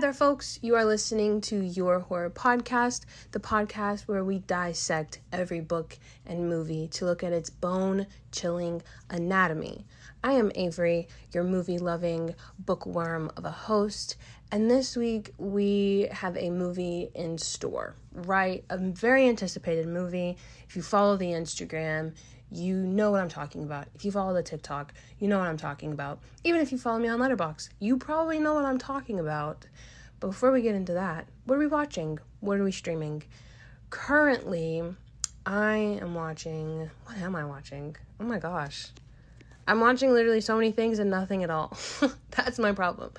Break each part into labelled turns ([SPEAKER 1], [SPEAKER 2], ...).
[SPEAKER 1] There, folks. You are listening to Your Horror Podcast, the podcast where we dissect every book and movie to look at its bone chilling anatomy. I am Avery, your movie loving bookworm of a host, and this week we have a movie in store, right? A very anticipated movie. If you follow the Instagram, you know what I'm talking about. If you follow the TikTok, you know what I'm talking about. Even if you follow me on Letterboxd, you probably know what I'm talking about. But before we get into that, what are we watching? What are we streaming? Currently, I am watching. What am I watching? Oh my gosh. I'm watching literally so many things and nothing at all. That's my problem.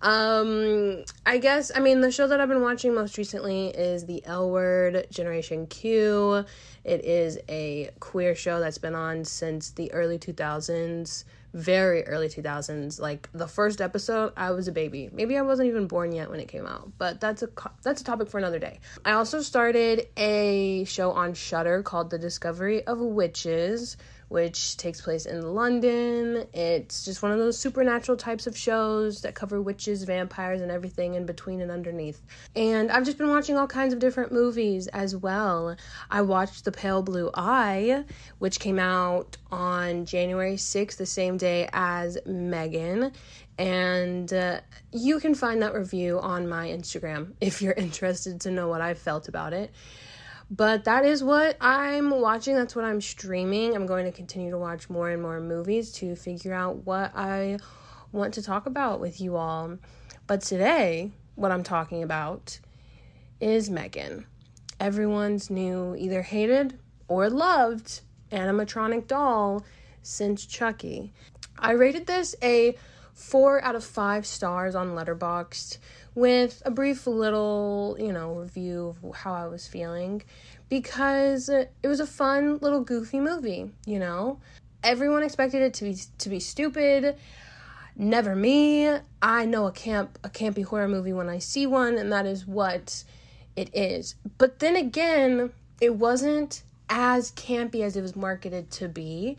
[SPEAKER 1] Um, I guess, I mean, the show that I've been watching most recently is The L Word Generation Q. It is a queer show that's been on since the early 2000s, very early 2000s. Like the first episode, I was a baby. Maybe I wasn't even born yet when it came out, but that's a that's a topic for another day. I also started a show on Shudder called The Discovery of Witches which takes place in London. It's just one of those supernatural types of shows that cover witches, vampires, and everything in between and underneath. And I've just been watching all kinds of different movies as well. I watched The Pale Blue Eye, which came out on January 6th, the same day as Megan. And uh, you can find that review on my Instagram if you're interested to know what I felt about it. But that is what I'm watching. That's what I'm streaming. I'm going to continue to watch more and more movies to figure out what I want to talk about with you all. But today, what I'm talking about is Megan. Everyone's new, either hated or loved animatronic doll since Chucky. I rated this a 4 out of 5 stars on Letterboxd with a brief little, you know, review of how I was feeling because it was a fun little goofy movie, you know. Everyone expected it to be to be stupid. Never me. I know a camp a campy horror movie when I see one and that is what it is. But then again, it wasn't as campy as it was marketed to be,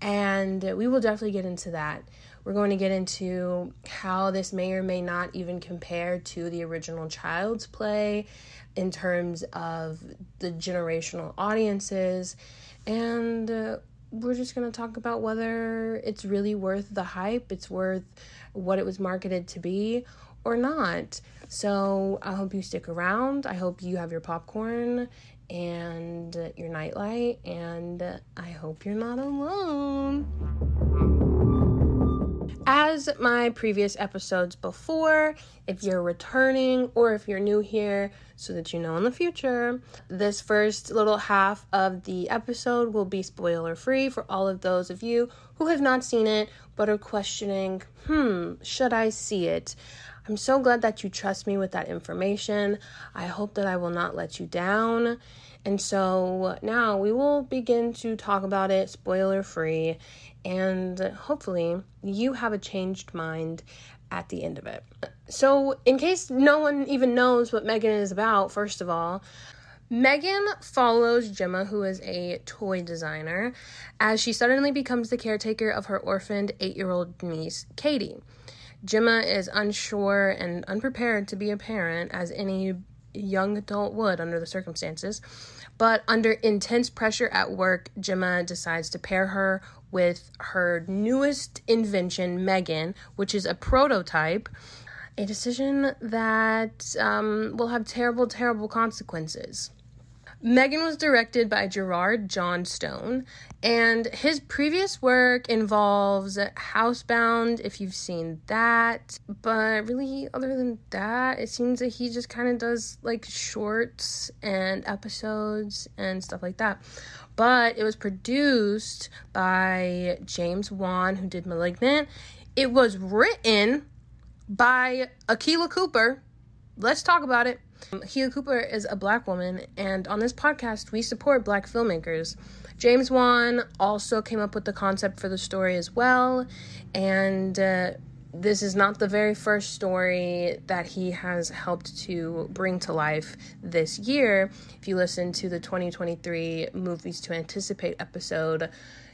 [SPEAKER 1] and we will definitely get into that. We're going to get into how this may or may not even compare to the original Child's Play in terms of the generational audiences. And uh, we're just going to talk about whether it's really worth the hype, it's worth what it was marketed to be, or not. So I hope you stick around. I hope you have your popcorn and your nightlight, and I hope you're not alone. As my previous episodes before, if you're returning or if you're new here, so that you know in the future, this first little half of the episode will be spoiler free for all of those of you who have not seen it but are questioning, hmm, should I see it? I'm so glad that you trust me with that information. I hope that I will not let you down. And so now we will begin to talk about it spoiler free and hopefully you have a changed mind at the end of it. So, in case no one even knows what Megan is about, first of all, Megan follows Gemma, who is a toy designer, as she suddenly becomes the caretaker of her orphaned eight year old niece, Katie. Gemma is unsure and unprepared to be a parent, as any young adult would under the circumstances. But under intense pressure at work, Gemma decides to pair her with her newest invention, Megan, which is a prototype, a decision that um, will have terrible, terrible consequences. Megan was directed by Gerard Johnstone, and his previous work involves Housebound, if you've seen that. But really, other than that, it seems that he just kind of does like shorts and episodes and stuff like that but it was produced by James Wan, who did Malignant. It was written by Akela Cooper. Let's talk about it. Akela Cooper is a black woman, and on this podcast, we support black filmmakers. James Wan also came up with the concept for the story as well, and uh, this is not the very first story that he has helped to bring to life this year. If you listen to the 2023 Movies to Anticipate episode,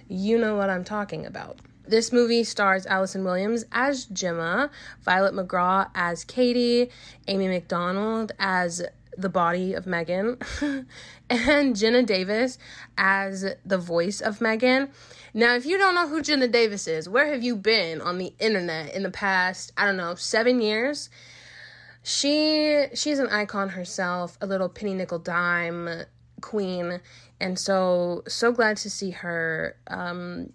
[SPEAKER 1] you know what I'm talking about. This movie stars Allison Williams as Gemma, Violet McGraw as Katie, Amy McDonald as the body of Megan, and Jenna Davis as the voice of Megan. Now, if you don't know who Jenna Davis is, where have you been on the internet in the past, I don't know, seven years? She she's an icon herself, a little penny nickel dime queen, and so so glad to see her um,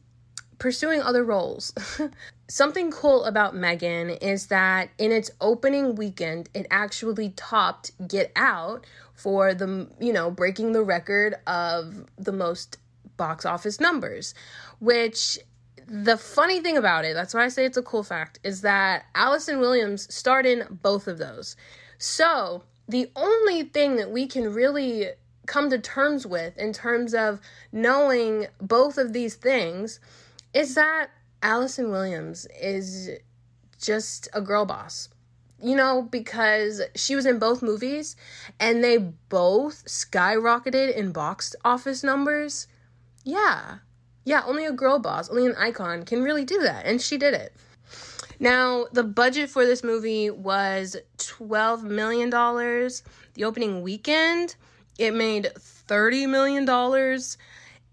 [SPEAKER 1] pursuing other roles. Something cool about Megan is that in its opening weekend, it actually topped Get Out for the, you know, breaking the record of the most box office numbers, which the funny thing about it, that's why I say it's a cool fact, is that Allison Williams starred in both of those. So, the only thing that we can really come to terms with in terms of knowing both of these things is that Allison Williams is just a girl boss. You know, because she was in both movies and they both skyrocketed in box office numbers. Yeah. Yeah, only a girl boss, only an icon can really do that. And she did it. Now, the budget for this movie was $12 million. The opening weekend, it made $30 million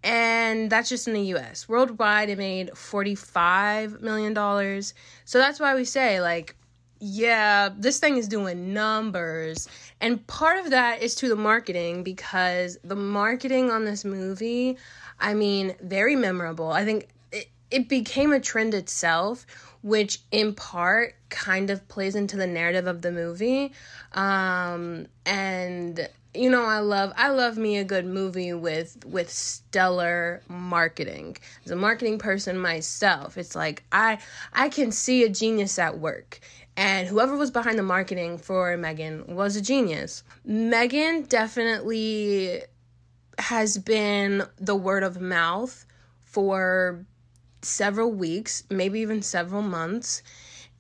[SPEAKER 1] and that's just in the US. Worldwide, it made $45 million. So that's why we say, like, yeah, this thing is doing numbers. And part of that is to the marketing because the marketing on this movie, I mean, very memorable. I think it, it became a trend itself, which in part kind of plays into the narrative of the movie. Um, and you know i love i love me a good movie with with stellar marketing. As a marketing person myself it's like i i can see a genius at work. And whoever was behind the marketing for megan was a genius. Megan definitely has been the word of mouth for several weeks maybe even several months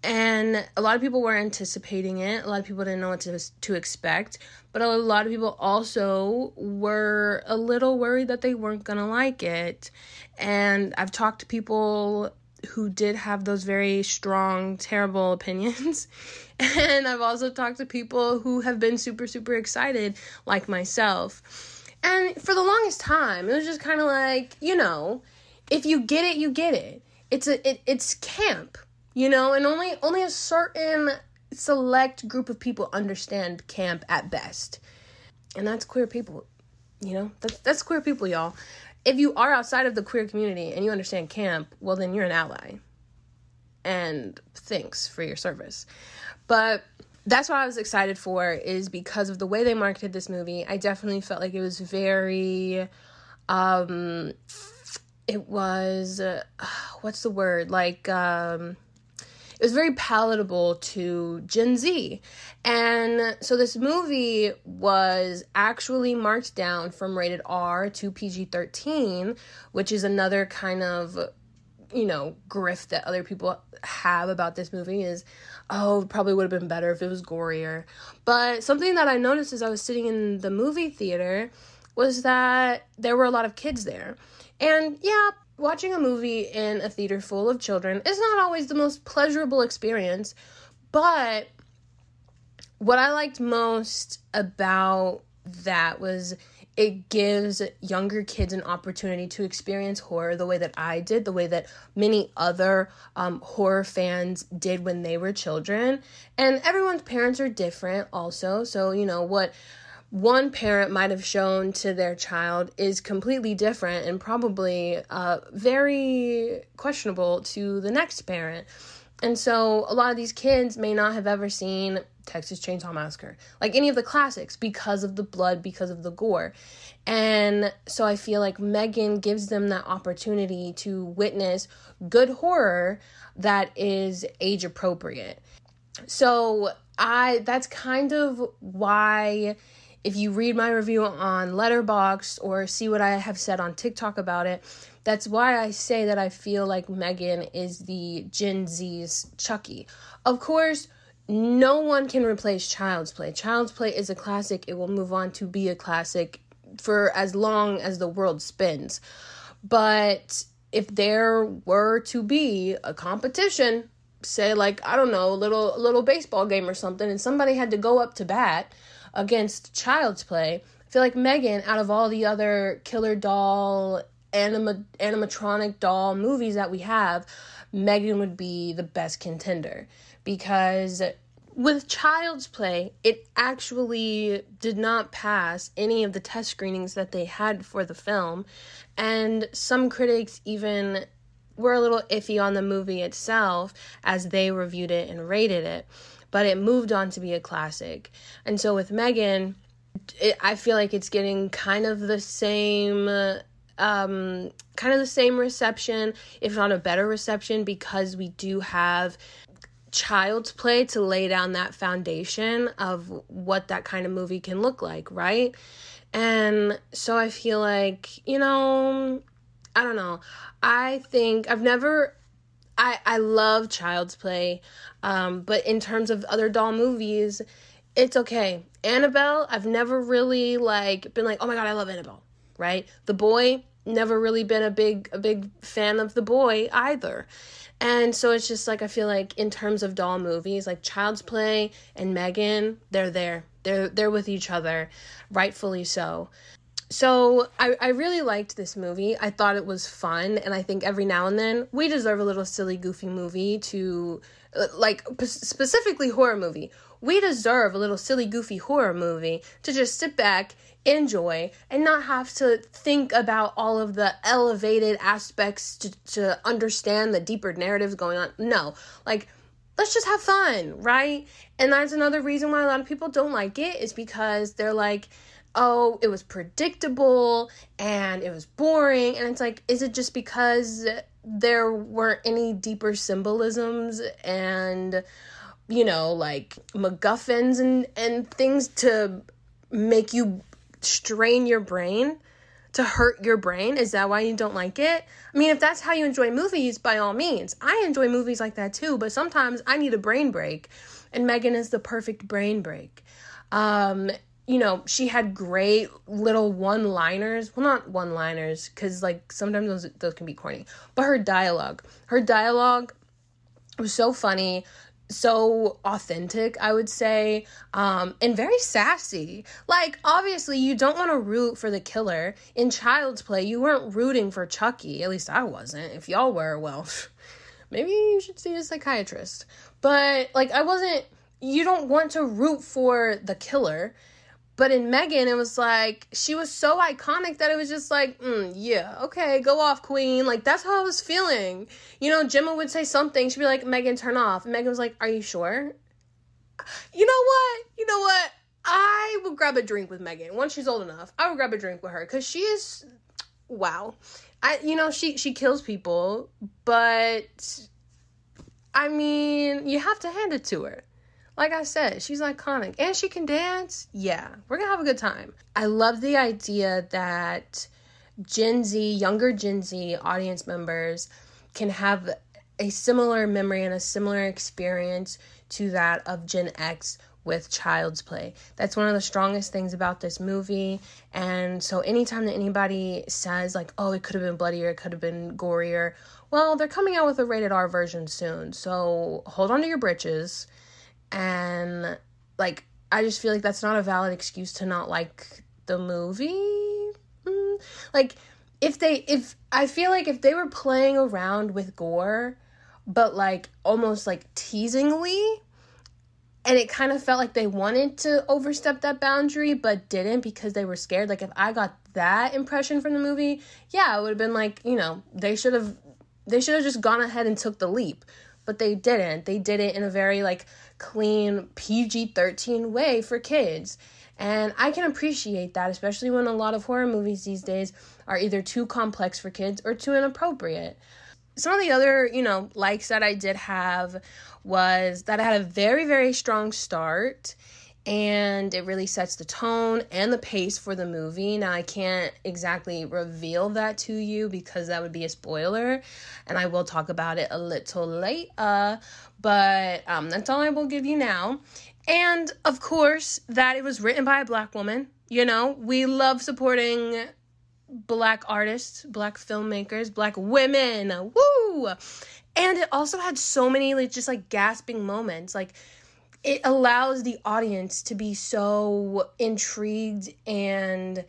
[SPEAKER 1] and a lot of people were anticipating it. A lot of people didn't know what to to expect, but a lot of people also were a little worried that they weren't gonna like it. And I've talked to people who did have those very strong, terrible opinions. and I've also talked to people who have been super, super excited, like myself. And for the longest time, it was just kind of like, you know, if you get it, you get it. It's a it, it's camp you know and only only a certain select group of people understand camp at best and that's queer people you know that's that's queer people y'all if you are outside of the queer community and you understand camp well then you're an ally and thanks for your service but that's what I was excited for is because of the way they marketed this movie. I definitely felt like it was very um it was uh, what's the word? Like um it was very palatable to Gen Z. And so this movie was actually marked down from rated R to PG 13, which is another kind of you know, grift that other people have about this movie is, oh, probably would have been better if it was gorier. But something that I noticed as I was sitting in the movie theater was that there were a lot of kids there. And yeah, watching a movie in a theater full of children is not always the most pleasurable experience, but what I liked most about that was it gives younger kids an opportunity to experience horror the way that I did, the way that many other um, horror fans did when they were children. And everyone's parents are different, also. So, you know, what one parent might have shown to their child is completely different and probably uh, very questionable to the next parent. And so a lot of these kids may not have ever seen Texas Chainsaw Massacre, like any of the classics, because of the blood, because of the gore. And so I feel like Megan gives them that opportunity to witness good horror that is age appropriate. So I that's kind of why if you read my review on Letterboxd or see what I have said on TikTok about it, that's why I say that I feel like Megan is the Gen Z's Chucky. Of course, no one can replace Child's Play. Child's Play is a classic. It will move on to be a classic for as long as the world spins. But if there were to be a competition, say like I don't know, a little a little baseball game or something, and somebody had to go up to bat against Child's Play, I feel like Megan, out of all the other killer doll anima animatronic doll movies that we have, Megan would be the best contender. Because with Child's Play, it actually did not pass any of the test screenings that they had for the film, and some critics even were a little iffy on the movie itself as they reviewed it and rated it, but it moved on to be a classic. And so with Megan, it, I feel like it's getting kind of the same um, kind of the same reception, if not a better reception, because we do have child's play to lay down that foundation of what that kind of movie can look like, right? And so I feel like, you know, I don't know. I think I've never I I love Child's Play. Um, but in terms of other doll movies, it's okay. Annabelle, I've never really like been like, "Oh my god, I love Annabelle." Right? The Boy, never really been a big a big fan of The Boy either. And so it's just like I feel like in terms of doll movies, like Child's Play and Megan, they're there. They're they're with each other, rightfully so. So I, I really liked this movie. I thought it was fun, and I think every now and then we deserve a little silly, goofy movie to, uh, like specifically horror movie. We deserve a little silly, goofy horror movie to just sit back, enjoy, and not have to think about all of the elevated aspects to, to understand the deeper narratives going on. No, like let's just have fun, right? And that's another reason why a lot of people don't like it is because they're like oh, it was predictable and it was boring. And it's like, is it just because there weren't any deeper symbolisms and, you know, like MacGuffins and, and things to make you strain your brain? To hurt your brain? Is that why you don't like it? I mean, if that's how you enjoy movies, by all means. I enjoy movies like that too, but sometimes I need a brain break, and Megan is the perfect brain break. Um, you know, she had great little one liners. Well, not one liners, because like sometimes those those can be corny. But her dialogue, her dialogue was so funny, so authentic, I would say, um, and very sassy. Like, obviously, you don't want to root for the killer. In Child's Play, you weren't rooting for Chucky. At least I wasn't. If y'all were, well, maybe you should see a psychiatrist. But, like, I wasn't. You don't want to root for the killer but in Megan, it was like she was so iconic that it was just like, mm, yeah, okay, go off, queen. Like that's how I was feeling. You know, Gemma would say something, she'd be like, Megan, turn off. And Megan was like, Are you sure? You know what? You know what? I would grab a drink with Megan once she's old enough. I would grab a drink with her because she is, wow. I you know she she kills people, but I mean you have to hand it to her. Like I said, she's iconic and she can dance. Yeah, we're gonna have a good time. I love the idea that Gen Z, younger Gen Z audience members can have a similar memory and a similar experience to that of Gen X with Child's Play. That's one of the strongest things about this movie. And so, anytime that anybody says, like, oh, it could have been bloodier, it could have been gorier, well, they're coming out with a rated R version soon. So, hold on to your britches and like I just feel like that's not a valid excuse to not like the movie. Mm. Like if they if I feel like if they were playing around with gore but like almost like teasingly and it kind of felt like they wanted to overstep that boundary but didn't because they were scared like if i got that impression from the movie yeah it would have been like you know they should have they should have just gone ahead and took the leap but they didn't they did it in a very like clean PG 13 way for kids. And I can appreciate that, especially when a lot of horror movies these days are either too complex for kids or too inappropriate. Some of the other, you know, likes that I did have was that I had a very, very strong start and it really sets the tone and the pace for the movie. Now, I can't exactly reveal that to you because that would be a spoiler, and I will talk about it a little later, but um, that's all I will give you now. And of course, that it was written by a black woman. You know, we love supporting black artists, black filmmakers, black women. Woo! And it also had so many like just like gasping moments. Like it allows the audience to be so intrigued and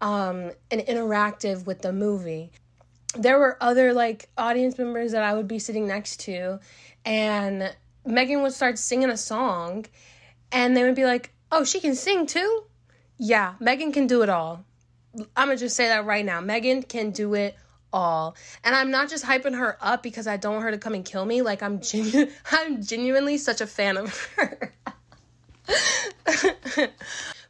[SPEAKER 1] um and interactive with the movie. There were other like audience members that I would be sitting next to and Megan would start singing a song and they would be like, "Oh, she can sing too?" Yeah, Megan can do it all. I'm gonna just say that right now. Megan can do it all. And I'm not just hyping her up because I don't want her to come and kill me. Like I'm genu- I'm genuinely such a fan of her.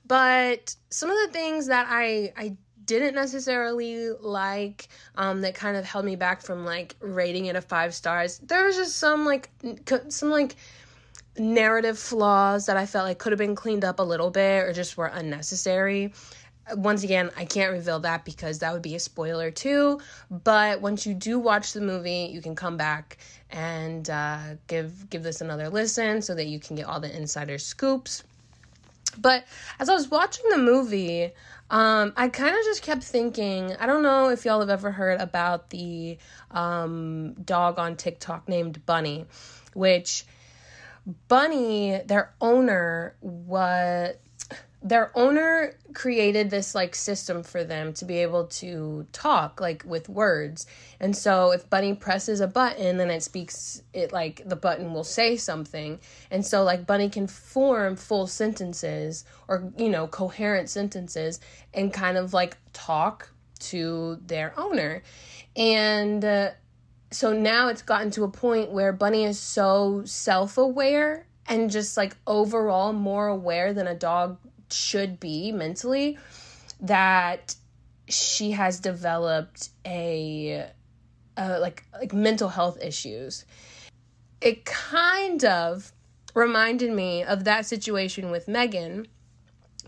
[SPEAKER 1] but some of the things that I I didn't necessarily like um that kind of held me back from like rating it a 5 stars. There was just some like some like narrative flaws that I felt like could have been cleaned up a little bit or just were unnecessary once again, I can't reveal that because that would be a spoiler too. But once you do watch the movie, you can come back and uh, give give this another listen so that you can get all the insider scoops. But as I was watching the movie, um, I kind of just kept thinking. I don't know if y'all have ever heard about the um, dog on TikTok named Bunny, which Bunny, their owner, was their owner created this like system for them to be able to talk like with words. And so if bunny presses a button then it speaks it like the button will say something. And so like bunny can form full sentences or you know coherent sentences and kind of like talk to their owner. And uh, so now it's gotten to a point where bunny is so self-aware and just like overall more aware than a dog should be mentally that she has developed a like like mental health issues it kind of reminded me of that situation with Megan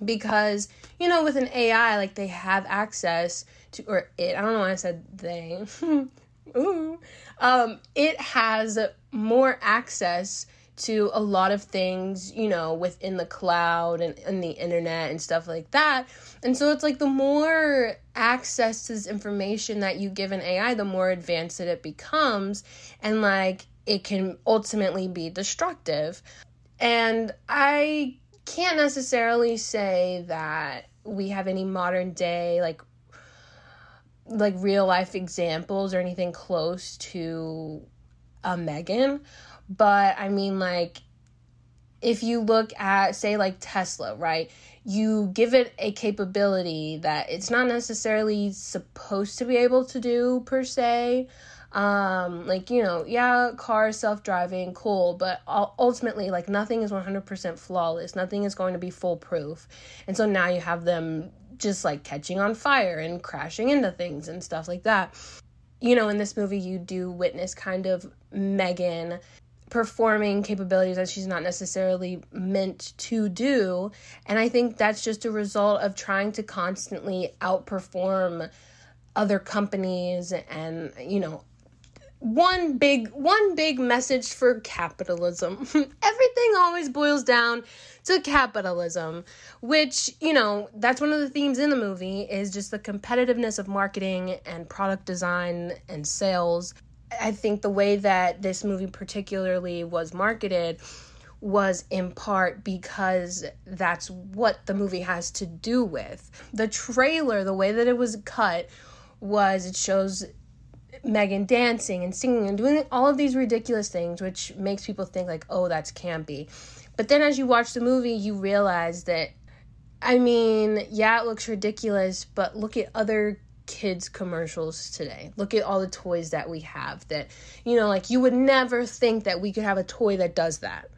[SPEAKER 1] because you know with an AI like they have access to or it I don't know why I said they Ooh. um it has more access to a lot of things, you know, within the cloud and, and the internet and stuff like that. And so it's like the more access to this information that you give an AI, the more advanced it becomes. And like it can ultimately be destructive. And I can't necessarily say that we have any modern day like like real life examples or anything close to a Megan but I mean, like, if you look at, say, like Tesla, right? You give it a capability that it's not necessarily supposed to be able to do per se. Um, like, you know, yeah, cars self driving, cool, but ultimately, like, nothing is 100% flawless. Nothing is going to be foolproof. And so now you have them just like catching on fire and crashing into things and stuff like that. You know, in this movie, you do witness kind of Megan performing capabilities that she's not necessarily meant to do. And I think that's just a result of trying to constantly outperform other companies and, you know, one big one big message for capitalism. Everything always boils down to capitalism, which, you know, that's one of the themes in the movie is just the competitiveness of marketing and product design and sales I think the way that this movie particularly was marketed was in part because that's what the movie has to do with. The trailer, the way that it was cut, was it shows Megan dancing and singing and doing all of these ridiculous things, which makes people think, like, oh, that's campy. But then as you watch the movie, you realize that, I mean, yeah, it looks ridiculous, but look at other kids commercials today. Look at all the toys that we have that, you know, like you would never think that we could have a toy that does that.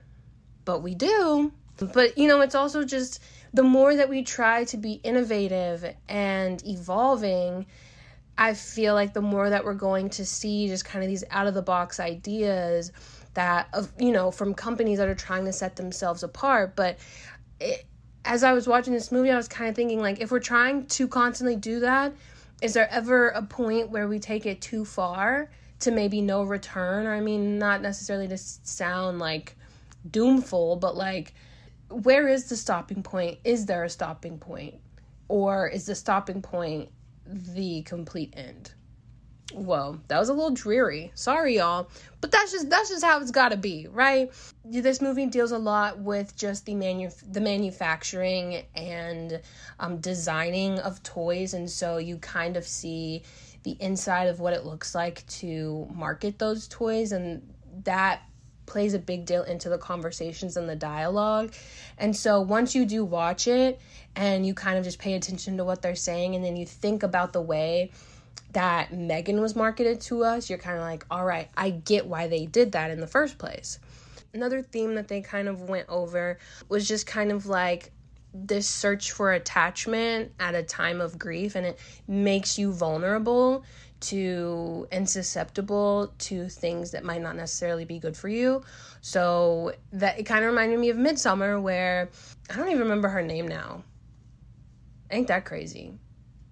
[SPEAKER 1] But we do. But, you know, it's also just the more that we try to be innovative and evolving, I feel like the more that we're going to see just kind of these out of the box ideas that of you know from companies that are trying to set themselves apart but it, as I was watching this movie I was kind of thinking like if we're trying to constantly do that is there ever a point where we take it too far to maybe no return? Or, I mean, not necessarily to sound like doomful, but like, where is the stopping point? Is there a stopping point? Or is the stopping point the complete end. Whoa, that was a little dreary. Sorry, y'all, but that's just that's just how it's got to be, right? This movie deals a lot with just the manu the manufacturing and um, designing of toys, and so you kind of see the inside of what it looks like to market those toys, and that plays a big deal into the conversations and the dialogue. And so once you do watch it and you kind of just pay attention to what they're saying and then you think about the way that Megan was marketed to us, you're kind of like, all right, I get why they did that in the first place. Another theme that they kind of went over was just kind of like this search for attachment at a time of grief, and it makes you vulnerable to and susceptible to things that might not necessarily be good for you. So that it kind of reminded me of Midsommar, where I don't even remember her name now. Ain't that crazy?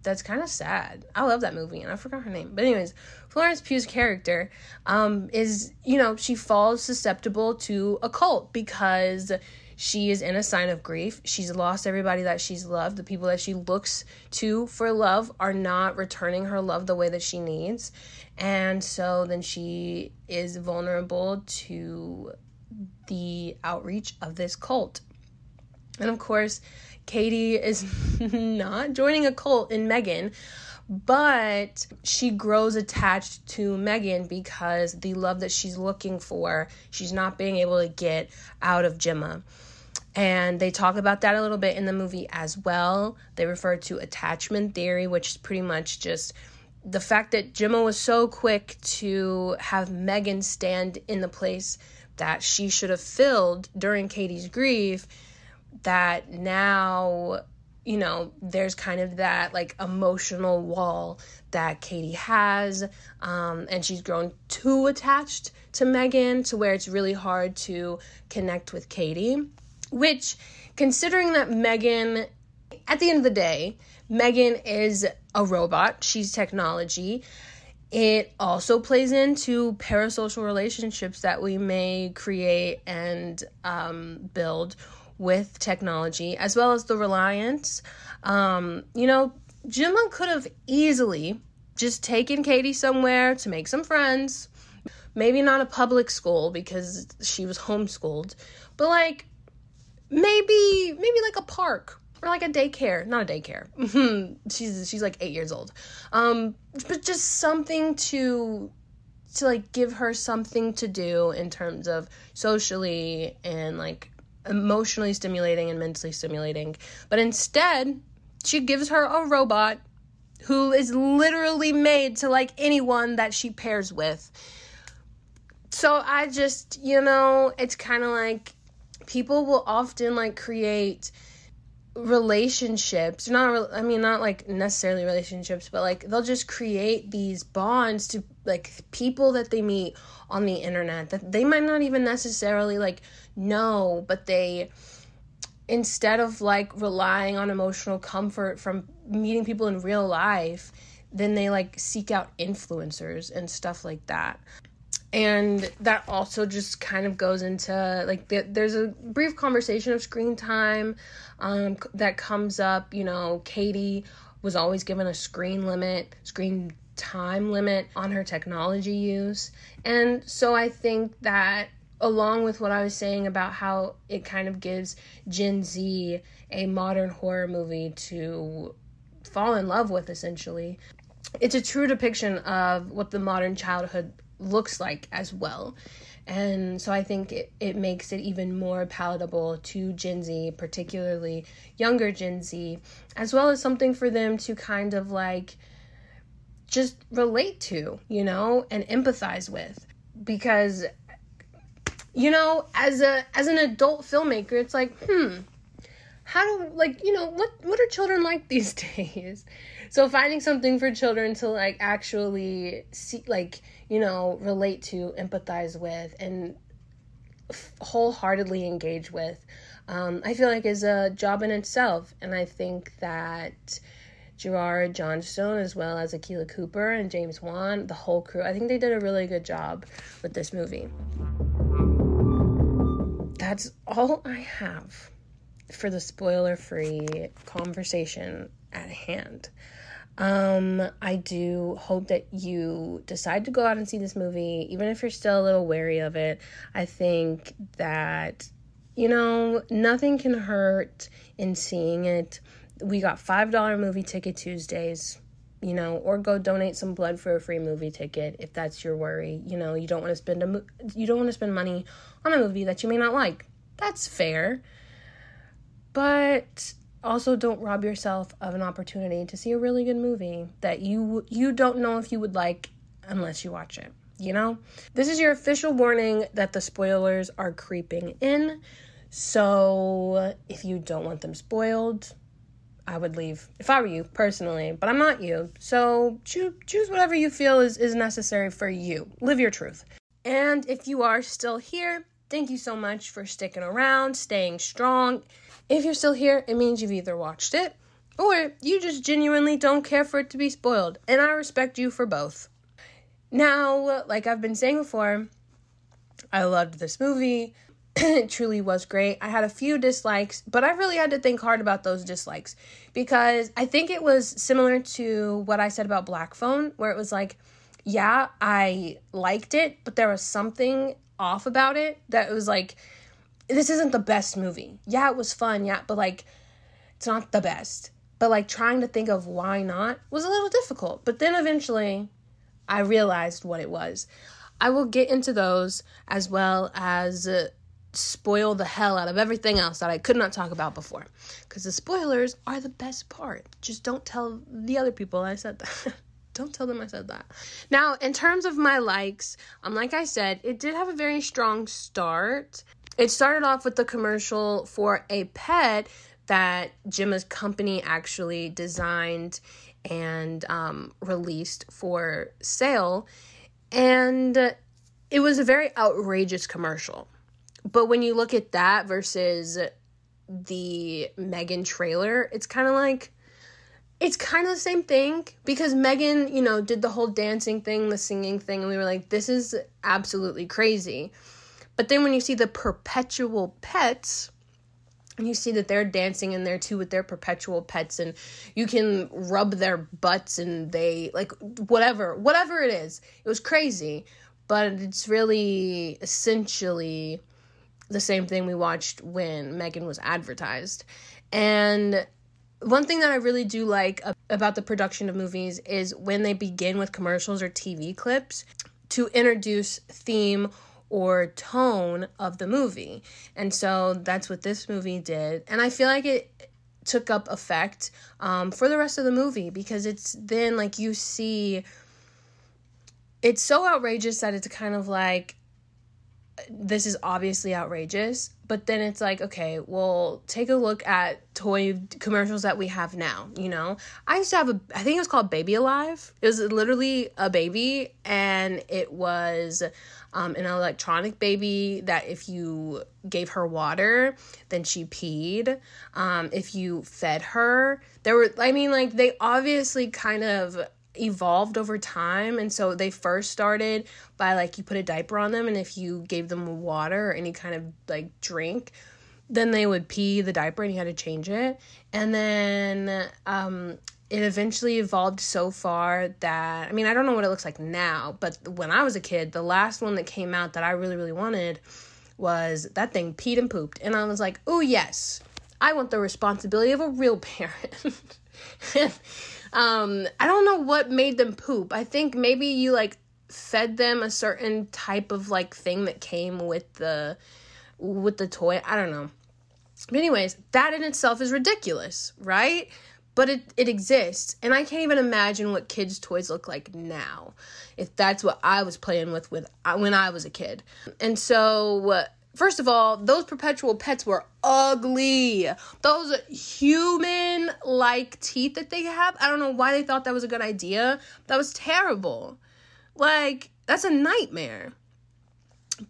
[SPEAKER 1] That's kind of sad. I love that movie, and I forgot her name. But anyways, Florence Pugh's character um, is, you know, she falls susceptible to a cult because she is in a sign of grief. She's lost everybody that she's loved. The people that she looks to for love are not returning her love the way that she needs. And so then she is vulnerable to the outreach of this cult. And of course, Katie is not joining a cult in Megan, but she grows attached to Megan because the love that she's looking for, she's not being able to get out of Gemma. And they talk about that a little bit in the movie as well. They refer to attachment theory, which is pretty much just the fact that Gemma was so quick to have Megan stand in the place that she should have filled during Katie's grief, that now, you know, there's kind of that like emotional wall that Katie has. Um, and she's grown too attached to Megan to where it's really hard to connect with Katie. Which, considering that Megan, at the end of the day, Megan is a robot, she's technology. It also plays into parasocial relationships that we may create and um, build with technology, as well as the reliance. Um, you know, Gemma could have easily just taken Katie somewhere to make some friends. Maybe not a public school because she was homeschooled, but like maybe maybe like a park or like a daycare not a daycare she's she's like eight years old um but just something to to like give her something to do in terms of socially and like emotionally stimulating and mentally stimulating. But instead she gives her a robot who is literally made to like anyone that she pairs with. So i just you know it's kind of like people will often like create relationships not i mean not like necessarily relationships but like they'll just create these bonds to like people that they meet on the internet that they might not even necessarily like know but they instead of like relying on emotional comfort from meeting people in real life then they like seek out influencers and stuff like that. And that also just kind of goes into like the, there's a brief conversation of screen time um, that comes up you know katie was always given a screen limit screen time limit on her technology use and so i think that along with what i was saying about how it kind of gives gen z a modern horror movie to fall in love with essentially it's a true depiction of what the modern childhood looks like as well. And so I think it, it makes it even more palatable to Gen Z, particularly younger Gen Z, as well as something for them to kind of like just relate to, you know, and empathize with. Because you know, as a as an adult filmmaker, it's like, hmm, how do like, you know, what what are children like these days? So finding something for children to like actually see like you know, relate to, empathize with, and wholeheartedly engage with, um, I feel like is a job in itself. And I think that Gerard Johnstone, as well as Akela Cooper and James Wan, the whole crew, I think they did a really good job with this movie. That's all I have for the spoiler free conversation at hand. Um, I do hope that you decide to go out and see this movie, even if you're still a little wary of it. I think that, you know, nothing can hurt in seeing it. We got $5 movie ticket Tuesdays, you know, or go donate some blood for a free movie ticket if that's your worry. You know, you don't want to spend a mo- you don't want to spend money on a movie that you may not like. That's fair. But also don't rob yourself of an opportunity to see a really good movie that you you don't know if you would like unless you watch it you know this is your official warning that the spoilers are creeping in so if you don't want them spoiled i would leave if i were you personally but i'm not you so choose, choose whatever you feel is, is necessary for you live your truth and if you are still here thank you so much for sticking around staying strong if you're still here, it means you've either watched it or you just genuinely don't care for it to be spoiled, and I respect you for both. Now, like I've been saying before, I loved this movie. It truly was great. I had a few dislikes, but I really had to think hard about those dislikes because I think it was similar to what I said about Black Phone, where it was like, yeah, I liked it, but there was something off about it that it was like, this isn't the best movie. Yeah, it was fun, yeah, but like it's not the best. But like trying to think of why not was a little difficult. But then eventually I realized what it was. I will get into those as well as uh, spoil the hell out of everything else that I could not talk about before. Because the spoilers are the best part. Just don't tell the other people I said that. don't tell them I said that. Now, in terms of my likes, um, like I said, it did have a very strong start. It started off with the commercial for a pet that Gemma's company actually designed and um, released for sale. And it was a very outrageous commercial. But when you look at that versus the Megan trailer, it's kind of like it's kind of the same thing because Megan, you know, did the whole dancing thing, the singing thing, and we were like, this is absolutely crazy. But then when you see the perpetual pets, and you see that they're dancing in there too with their perpetual pets, and you can rub their butts and they like whatever, whatever it is. It was crazy, but it's really essentially the same thing we watched when Megan was advertised. And one thing that I really do like about the production of movies is when they begin with commercials or TV clips to introduce theme or tone of the movie. And so that's what this movie did. And I feel like it took up effect um, for the rest of the movie because it's then like you see it's so outrageous that it's kind of like this is obviously outrageous but then it's like okay well take a look at toy commercials that we have now you know? I used to have a i think it was called baby alive. It was literally a baby and it was um, an electronic baby that if you gave her water then she peed. Um, if you fed her there were i mean like they obviously kind of evolved over time and so they first started by like you put a diaper on them and if you gave them water or any kind of like drink then they would pee the diaper and you had to change it. And then um it eventually evolved so far that I mean I don't know what it looks like now but when I was a kid the last one that came out that I really really wanted was that thing peed and pooped. And I was like oh yes. I want the responsibility of a real parent Um, I don't know what made them poop. I think maybe you like fed them a certain type of like thing that came with the with the toy. I don't know. But anyways, that in itself is ridiculous, right? But it, it exists. And I can't even imagine what kids' toys look like now. If that's what I was playing with with uh, when I was a kid. And so First of all, those perpetual pets were ugly. Those human like teeth that they have, I don't know why they thought that was a good idea. That was terrible. Like, that's a nightmare.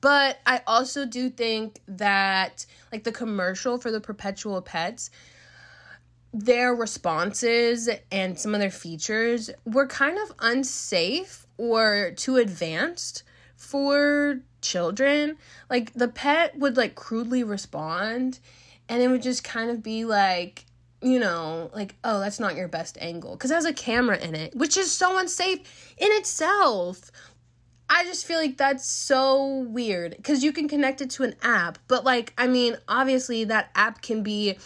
[SPEAKER 1] But I also do think that, like, the commercial for the perpetual pets, their responses and some of their features were kind of unsafe or too advanced for children. Like the pet would like crudely respond and it would just kind of be like you know, like, oh, that's not your best angle. Because it has a camera in it, which is so unsafe in itself. I just feel like that's so weird because you can connect it to an app, but like, I mean, obviously that app can be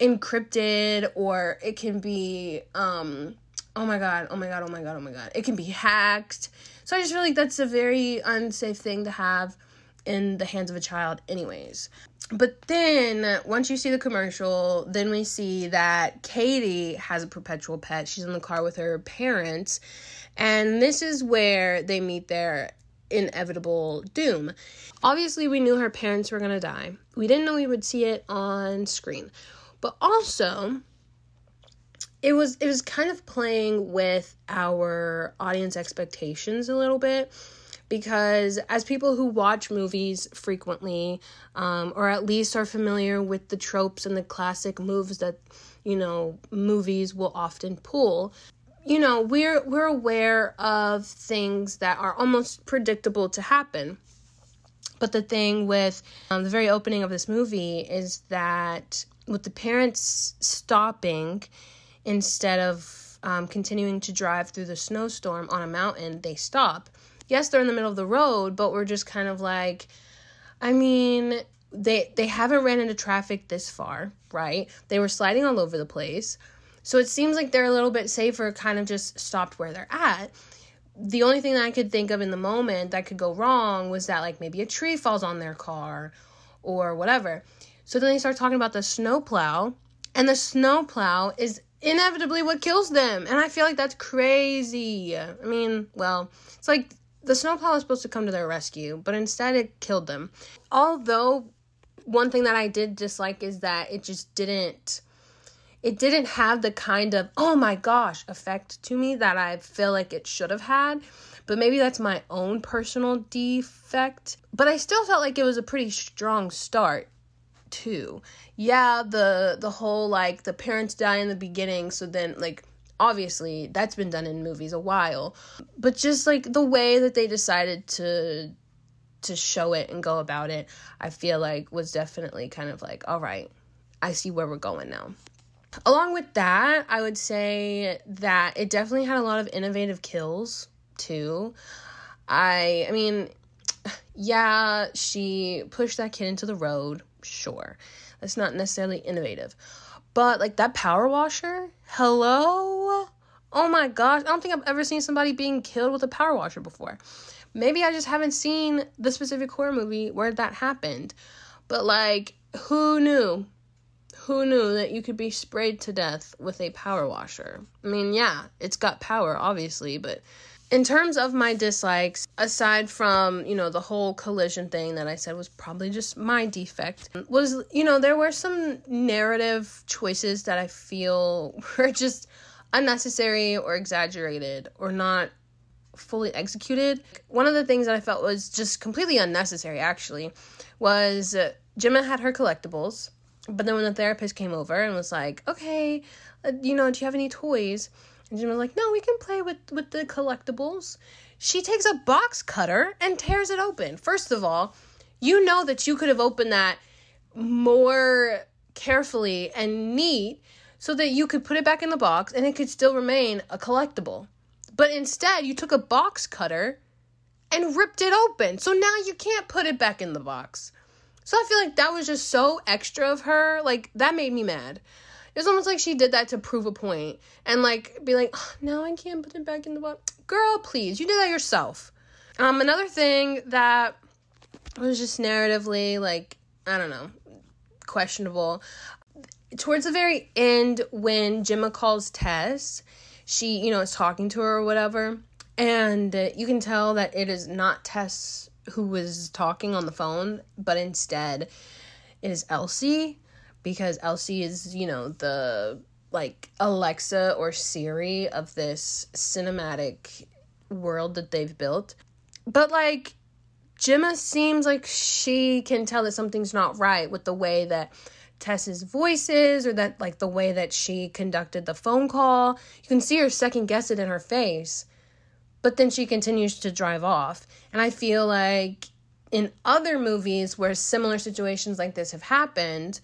[SPEAKER 1] encrypted or it can be, um, oh my god, oh my god, oh my god, oh my god, it can be hacked. So I just feel like that's a very unsafe thing to have in the hands of a child, anyways. But then once you see the commercial, then we see that Cady has a perpetual pet. She's in the car with her parents, and this is where they meet their inevitable doom. Obviously, we knew her parents were going to die. We didn't know we would see it on screen. But also, it was it was kind of playing with our audience expectations a little bit because as people who watch movies frequently um, or at least are familiar with the tropes and the classic moves that you know movies will often pull you know we're we're aware of things that are almost predictable to happen. But the thing with um, the very opening of this movie is that with the parents stopping instead of um, continuing to drive through the snowstorm on a mountain they stop yes, they're in the middle of the road, but we're just kind of like, I mean, they they haven't ran into traffic this far, right? They were sliding all over the place. So it seems like they're a little bit safer, kind of just stopped where they're at. The only thing that I could think of in the moment that could go wrong was that like maybe a tree falls on their car or whatever. So then they start talking about the snowplow, and the snowplow is inevitably what kills them. And I feel like that's crazy. I mean, well, it's like the snowplow was supposed to come to their rescue, but instead it killed them. Although one thing that I did dislike is that it just didn't it didn't have the kind of oh my gosh effect to me that I feel like it should have had. But maybe that's my own personal defect. But I still felt like it was a pretty strong start too. Yeah, the the whole like the parents die in the beginning, so then like obviously that's been done in movies a while. But just like the way that they decided to to show it and go about it i feel like was definitely kind of like all right i see where we're going now. Along with that i would say that it definitely had a lot of innovative kills too. I i mean yeah she pushed that kid into the road sure that's not necessarily innovative but like that power washer, hello? Oh my gosh, I don't think I've ever seen somebody being killed with a power washer before. Maybe I just haven't seen the specific horror movie where that happened. But like, who knew? Who knew that you could be sprayed to death with a power washer? I mean, yeah, it's got power, obviously, but in terms of my dislikes, aside from, you know, the whole collision thing that I said was probably just my defect, was, you know, there were some narrative choices that I feel were just unnecessary or exaggerated or not fully executed. One of the things that I felt was just completely unnecessary, actually, was uh, Gemma had her collectibles, but then when the therapist came over and was like, okay, uh, you know, do you have any toys? And Jim was like, no, we can play with, with the collectibles. She takes a box cutter and tears it open. First of all, you know that you could have opened that more carefully and neat so that you could put it back in the box and it could still remain a collectible. But instead, you took a box cutter and ripped it open. So now you can't put it back in the box. So I feel like that was just so extra of her. Like, that made me mad. It was almost like she did that to prove a point and like be like, oh, now I can't put it back in the box. Girl, please, you did that yourself. Um, another thing that was just narratively like I don't know, questionable. Towards the very end, when Gemma calls Tess, she you know is talking to her or whatever, and you can tell that it is not Tess who was talking on the phone, but instead is Elsie because Elsie is, you know, the like Alexa or Siri of this cinematic world that they've built. But like Gemma seems like she can tell that something's not right with the way that Tess's voice is or that like the way that she conducted the phone call. You can see her second guess it in her face. But then she continues to drive off. And I feel like in other movies where similar situations like this have happened,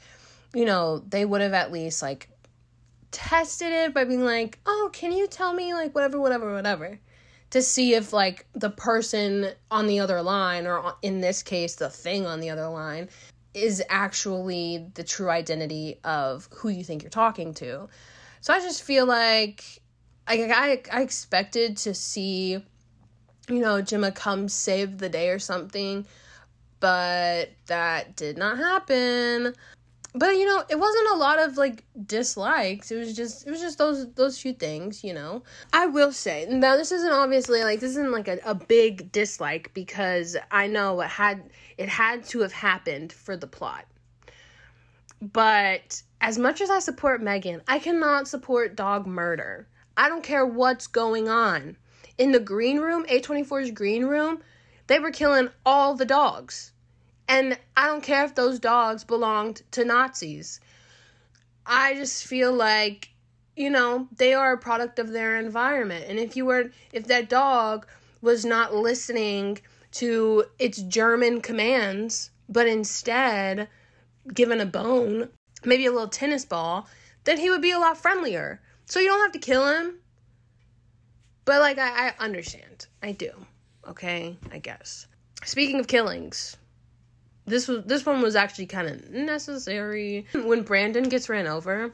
[SPEAKER 1] you know, they would have at least like tested it by being like, oh, can you tell me, like, whatever, whatever, whatever, to see if, like, the person on the other line, or uh, in this case, the thing on the other line, is actually the true identity of who you think you're talking to. So I just feel like I, I, I expected to see, you know, Gemma come save the day or something, but that did not happen but you know it wasn't a lot of like dislikes. It was just it was just those those few things you know. I will say now this isn't obviously like this isn't like a, a big dislike because i know it had it had to have happened for the plot. But as much as i support megan i cannot support dog murder. I don't care what's going on. In the green room a24's green room they were killing all the dogs and I don't care if those dogs belonged to Nazis. I just feel like, you know, they are a product of their environment. And if you were, if that dog was not listening to its German commands, but instead given a bone, maybe a little tennis ball, then he would be a lot friendlier. So you don't have to kill him. But like I, I understand. I do. Okay, I guess. Speaking of killings, this was this one was actually kind of necessary. When Brandon gets ran over,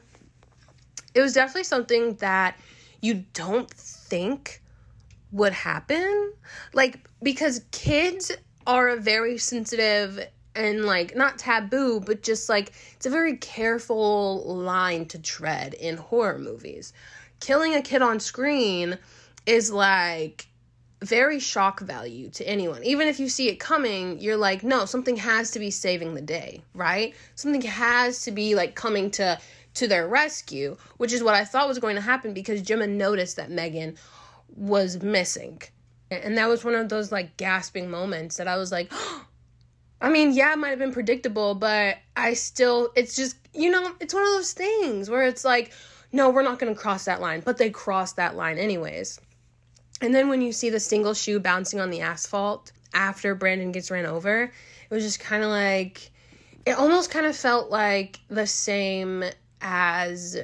[SPEAKER 1] it was definitely something that you don't think would happen. Like because kids are a very sensitive and like not taboo, but just like it's a very careful line to tread in horror movies. Killing a kid on screen is like very shock value to anyone. Even if you see it coming, you're like, no, something has to be saving the day, right? Something has to be like coming to to their rescue, which is what I thought was going to happen because Gemma noticed that Megan was missing. And that was one of those like gasping moments that I was like, I mean, yeah, it might have been predictable, but I still, it's just, you know, it's one of those things where it's like, no, we're not going to cross that line, but they crossed that line anyways. And then when you see the single shoe bouncing on the asphalt after Brandon gets ran over, it was just kind of like it almost kind of felt like the same as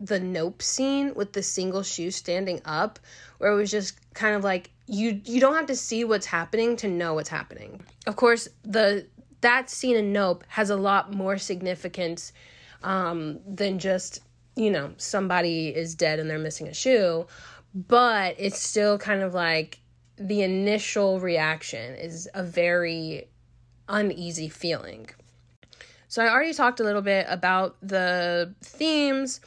[SPEAKER 1] the nope scene with the single shoe standing up where it was just kind of like you you don't have to see what's happening to know what's happening. Of course, the that scene in Nope has a lot more significance um, than just you know somebody is dead and they're missing a shoe but it's still kind of like the initial reaction is a very uneasy feeling. So, I already talked a little bit about the themes,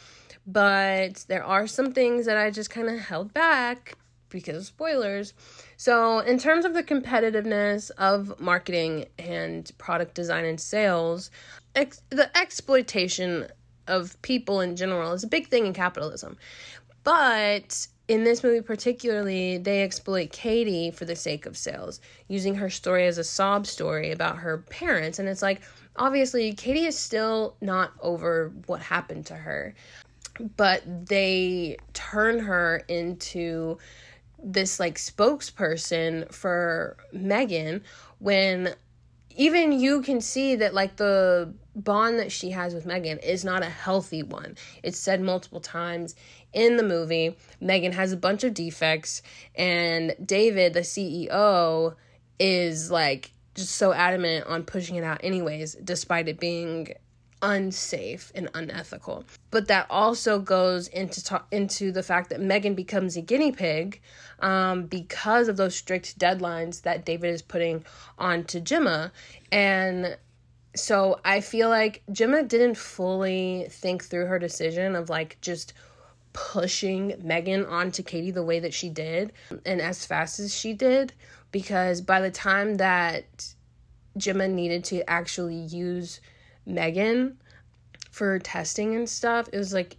[SPEAKER 1] but there are some things that I just kind of held back because spoilers. So, in terms of the competitiveness of marketing and product design and sales, ex- the exploitation of people in general is a big thing in capitalism. But in this movie particularly they exploit Cady for the sake of sales using her story as a sob story about her parents and it's like obviously Cady is still not over what happened to her but they turn her into this like spokesperson for megan when even you can see that like the bond that she has with Megan is not a healthy one. It's said multiple times in the movie. Megan has a bunch of defects, and David, the CEO, is like just so adamant on pushing it out, anyways, despite it being unsafe and unethical. But that also goes into ta- into the fact that Megan becomes a guinea pig um, because of those strict deadlines that David is putting onto Gemma, and so I feel like Gemma didn't fully think through her decision of like just pushing Megan onto Cady the way that she did and as fast as she did because by the time that Gemma needed to actually use Megan for testing and stuff, it was like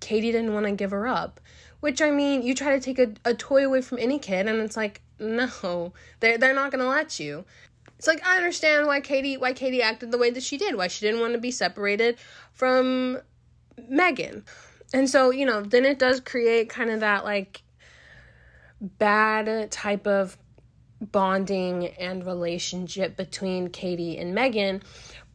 [SPEAKER 1] Cady didn't want to give her up. Which I mean, you try to take a, a toy away from any kid and it's like, no, they're they're not gonna let you. It's like I understand why Cady why Cady acted the way that she did, why she didn't want to be separated from Megan. And so, you know, then it does create kind of that like bad type of bonding and relationship between Cady and Megan.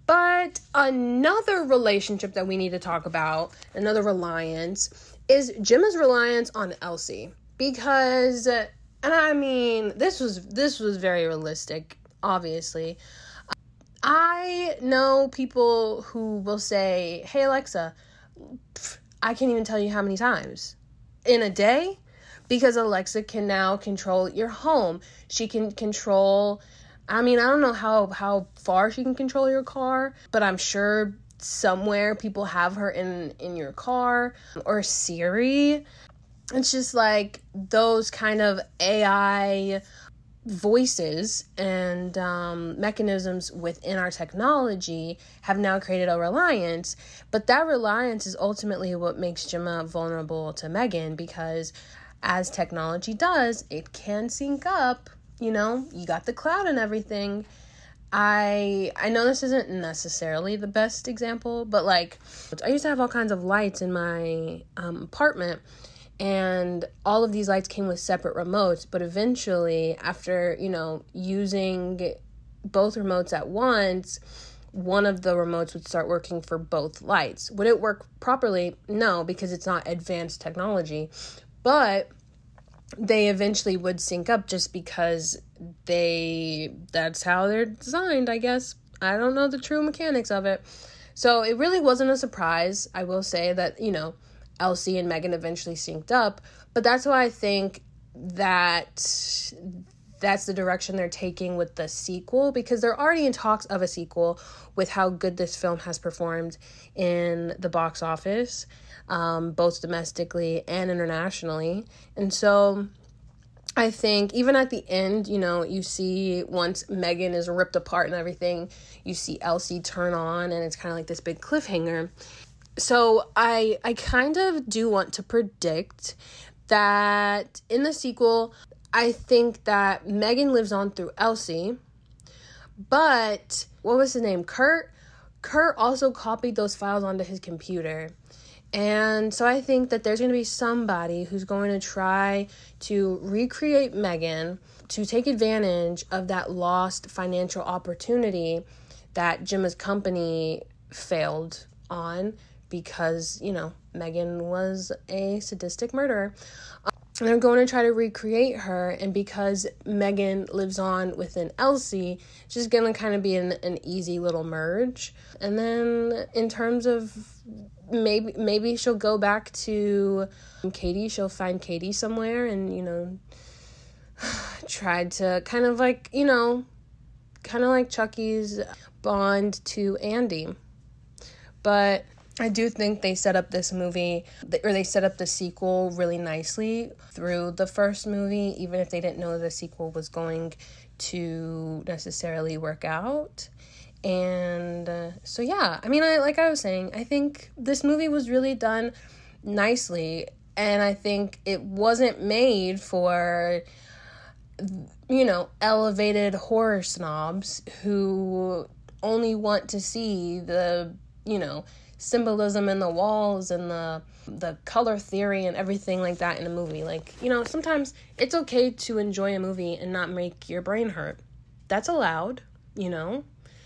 [SPEAKER 1] But another relationship that we need to talk about, another reliance, is Gemma's reliance on Elsie. Because and I mean, this was this was very realistic, obviously. I know people who will say, "Hey Alexa, I can't even tell you how many times in a day because Alexa can now control your home. She can control I mean, I don't know how how far she can control your car, but I'm sure somewhere people have her in in your car or Siri. It's just like those kind of AI voices and um, mechanisms within our technology have now created a reliance. But that reliance is ultimately what makes Gemma vulnerable to Megan because as technology does, it can sync up you know, you got the cloud and everything. I I know this isn't necessarily the best example, but like I used to have all kinds of lights in my um, apartment and all of these lights came with separate remotes, but eventually after, you know, using both remotes at once, one of the remotes would start working for both lights. Would it work properly? No, because it's not advanced technology. But they eventually would sync up just because they that's how they're designed, I guess. I don't know the true mechanics of it. So it really wasn't a surprise. I will say that, you know, Elsie and Megan eventually synced up, but that's why I think that that's the direction they're taking with the sequel because they're already in talks of a sequel with how good this film has performed in the box office um, both domestically and internationally. And so I think even at the end, you know, you see once Megan is ripped apart and everything, you see Elsie turn on and it's kind of like this big cliffhanger. So I I kind of do want to predict that in the sequel, I think that Megan lives on through Elsie. But what was his name? Kurt Kurt also copied those files onto his computer. And so I think that there's going to be somebody who's going to try to recreate Megan to take advantage of that lost financial opportunity that Gemma's company failed on because, you know, Megan was a sadistic murderer. And they're going to try to recreate her, and because Megan lives on within Elsie, she's going to kind of be an, an easy little merge. And then, in terms of maybe maybe she'll go back to Cady. She'll find Cady somewhere and, you know, try to kind of like, you know, kind of like Chucky's bond to Andy. But I do think they set up this movie, or they set up the sequel really nicely through the first movie, even if they didn't know the sequel was going to necessarily work out. And uh, so, yeah, I mean, I, like I was saying, I think this movie was really done nicely. And I think it wasn't made for, you know, elevated horror snobs who only want to see the, you know, symbolism in the walls and the the color theory and everything like that in a movie. Like, you know, sometimes it's okay to enjoy a movie and not make your brain hurt. That's allowed, you know.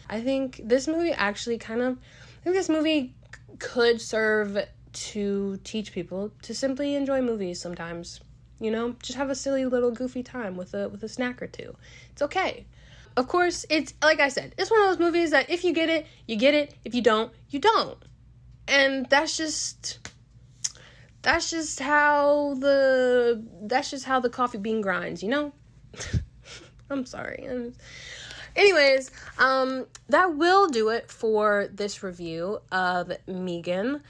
[SPEAKER 1] I think this movie actually kind of I think this movie could serve to teach people to simply enjoy movies sometimes. You know, just have a silly little goofy time with a with a snack or two. It's okay. Of course, it's like I said, it's one of those movies that if you get it, you get it. If you don't, you don't. And that's just that's just how the that's just how the coffee bean grinds, you know? I'm sorry. I'm, Anyways, um, that will do it for this review of Megan.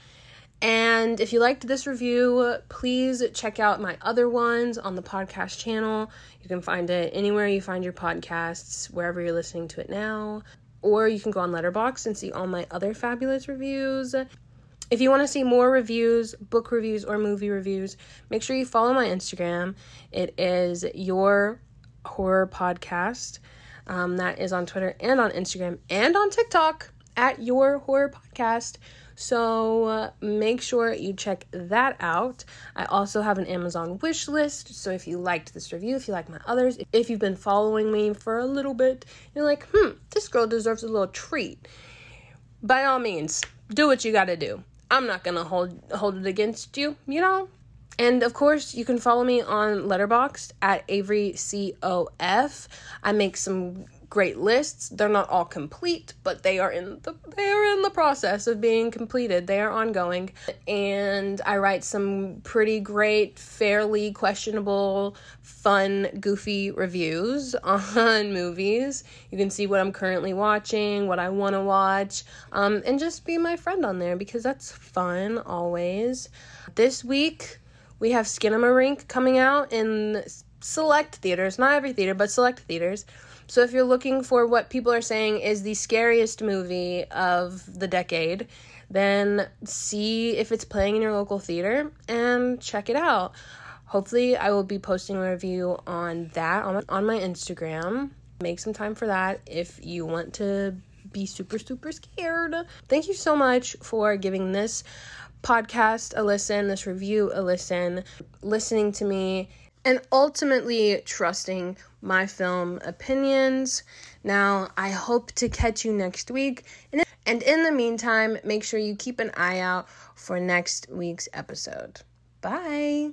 [SPEAKER 1] And if you liked this review, please check out my other ones on the podcast channel. You can find it anywhere you find your podcasts, wherever you're listening to it now. Or you can go on Letterboxd and see all my other fabulous reviews. If you want to see more reviews, book reviews, or movie reviews, make sure you follow my Instagram. It is your horror podcast. Um, that is on Twitter and on Instagram and on TikTok at Your Horror Podcast. So uh, make sure you check that out. I also have an Amazon wish list. So if you liked this review, if you like my others, if you've been following me for a little bit, you're like, hmm, this girl deserves a little treat. by all means, do what you got to do. I'm not gonna hold hold it against you, you know. And of course, you can follow me on Letterboxd at Avery C O F. I make some great lists. They're not all complete, but they are in the they are in the process of being completed. They are ongoing. And I write some pretty great, fairly questionable, fun, goofy reviews on movies. You can see what I'm currently watching, what I want to watch, um, and just be my friend on there because that's fun always. This week we have Skinamarink coming out in select theaters, not every theater, but select theaters. So if you're looking for what people are saying is the scariest movie of the decade, then see if it's playing in your local theater and check it out. Hopefully, I will be posting a review on that on, on my Instagram. Make some time for that if you want to be super, super scared. Thank you so much for giving this podcast a listen, this review a listen, listening to me and ultimately trusting my film opinions. Now, I hope to catch you next week. And in the meantime, make sure you keep an eye out for next week's episode. Bye.